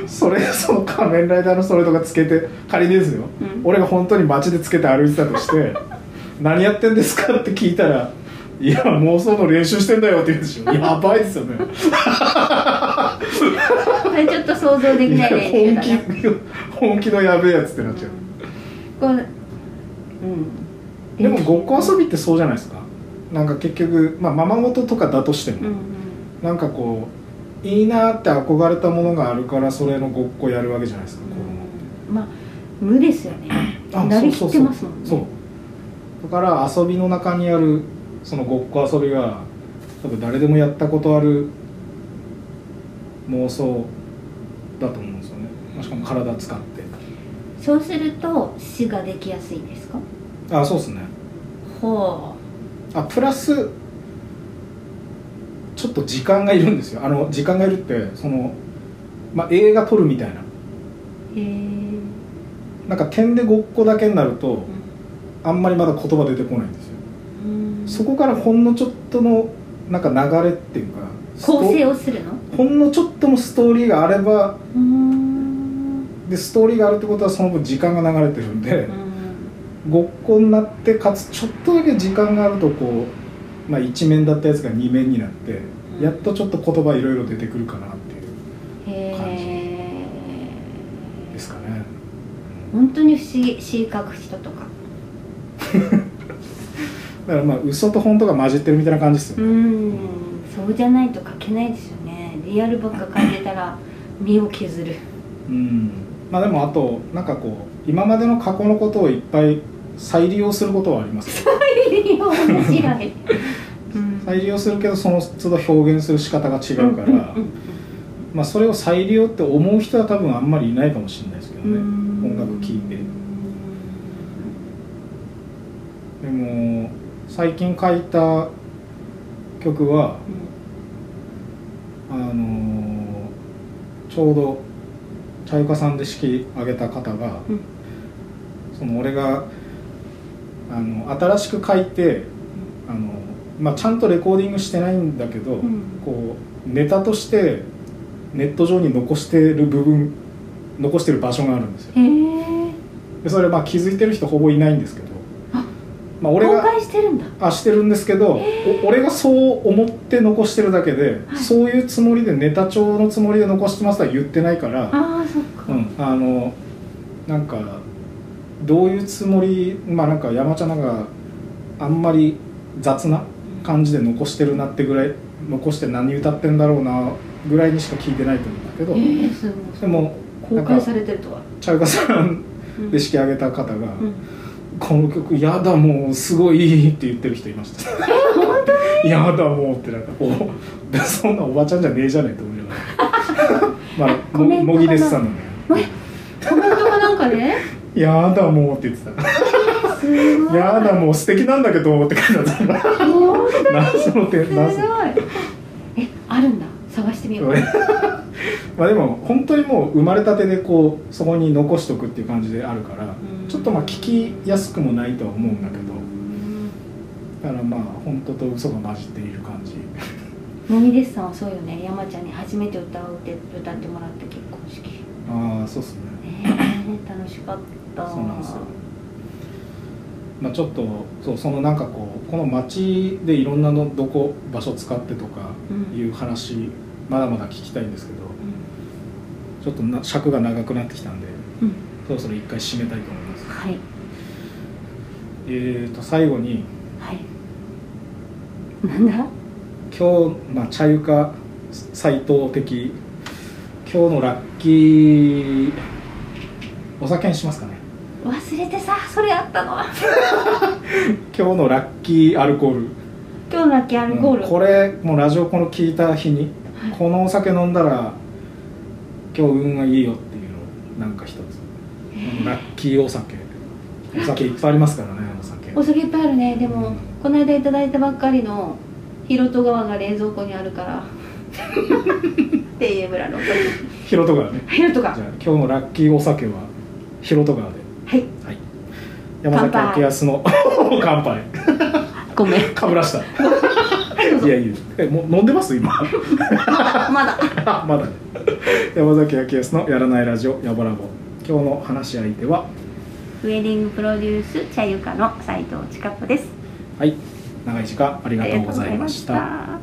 それその仮面ライダーのそれとかつけて仮にですよ、うん。俺が本当に街でつけて歩いてたとして「何やってんですか?」って聞いたら「いや妄想の練習してんだよ」って言うんでしょやばいですよね。これちょっと想像できない練習本気本気のやべえやつってなっちゃう。こううん。でもごっこ遊びってそうじゃないですかなんか結局、まあ、ままごととかだとしても、うんうん。なんかこういいなって憧れたものがあるからそれのごっこやるわけじゃないですか、子供って。まあ無ですよね。あなりきってますもんね。そうだから遊びの中にあるそのごっこ遊びが多分誰でもやったことある妄想だと思うんですよね。まあしかも体使って。そうすると死ができやすいんですか？あそうですね。ほあプラスちょっと時間がいるんですよ。あの時間がいるってその、まあ、映画撮るみたいな。うへえなんか点でごっこだけになるとあんまりまだ言葉出てこないんですよ。うん。そこからほんのちょっとのなんか流れっていうか構成ををするの？ほんのちょっとのストーリーがあればでストーリーがあるってことはその分時間が流れてるんでう、んごっこになってかつちょっとだけ時間があるとこう、まあ、一面だったやつが二面になって、やっとちょっと言葉いろいろ出てくるかなっていうへえですかね。本当に不思議詩書く人とか。だからまあ嘘と本当が混じってるみたいな感じですうよ、ん。そうじゃないと書けないですよね。リアルばっか書いてたら 身を削る。うん。まあでもあとなんかこう今までの過去のことをいっぱい再利用することはあります。よ面白い、うん。再利用するけどその都度表現する仕方が違うから、んんまあ、それを再利用って思う人は多分あんまりいないかもしれないですけどね。うん。音楽聴いて。でも最近書いた曲はあのーちょうど茶ゆかさんで式挙げた方が、うん。その俺があの新しく書いてあの、まあ、ちゃんとレコーディングしてないんだけど、うん。こうネタとしてネット上に残してる部分残してる場所があるんですよ。でそれまあ気づいてる人ほぼいないんですけど。あまあ、俺公が開してるんだ。あしてるんですけど、お俺がそう思って残してるだけで、はい。そういうつもりでネタ帳のつもりで残してますとは言ってないから、ああそっか、うん、あのなんかどういうつもりまあなんか山ちゃんなんかあんまり雑な感じで残してるなってぐらい残して何歌ってんだろうなぐらいにしか聞いてないと思うんだけど、えー、でも公開されてるとは？茶ゆかさんうんで式挙げた方が、うん。この曲やだもうすごいいいって言ってる人いました。本当に？やだもうってなんかこうそんなおばちゃんじゃねえじゃねえと思いながら。まあももぎですさんなんだえコメントがなんかねやだもうって言ってた。やだもう素敵なんだけどって書いてあった。本当に？何その点すごい。えあるんだ。探してみよう。まあでも本当にもう生まれたてでこうそこに残しとくっていう感じであるからうん。ちょっとまあ聞きやすくもないとは思うんだけど。だからまあ本当と嘘が混じっている感じ。もみですさんはそうよね。山ちゃんに初めて歌を歌歌ってもらった結婚式。ああそうっすね。ねえ楽しかったそうなんですよ。まあちょっとそうそのなんかこうこの街でいろんなのどこ場所使ってとかうん。いう話、まだまだ聞きたいんですけどちょっとな尺が長くなってきたんでうん、うん、そろそろ一回締めたいと思います。はい。えーと最後にはい。なんだ？今日、まあ、茶ゆか斎藤的今日のラッキーお酒にしますかね忘れてさそれあったの 今日のラッキーアルコール。今日のラッキーアルコール、うんこれもうラジオこの聞いた日に、はい。このお酒飲んだら今日運がいいよっていうのをなんか一つ、ラッキーお酒。お酒いっぱいありますからねお酒。お酒いっぱいあるね。でも、うんこの間いただいたばっかりの広戸川が冷蔵庫にあるから。っていう村の広戸川ね。広戸川。じゃあ今日のラッキーお酒は広戸川ではい。はい。山崎明康の乾杯。ごめん。かぶらした。は いやいやえもう飲んでます？今。まだ。あまだ。ね山崎明康のやらないラジオやばラボ今日の話し相手は？ウェディングプロデュース茶ゆかの斉藤千佳子です。はい。長い時間ありがとうございました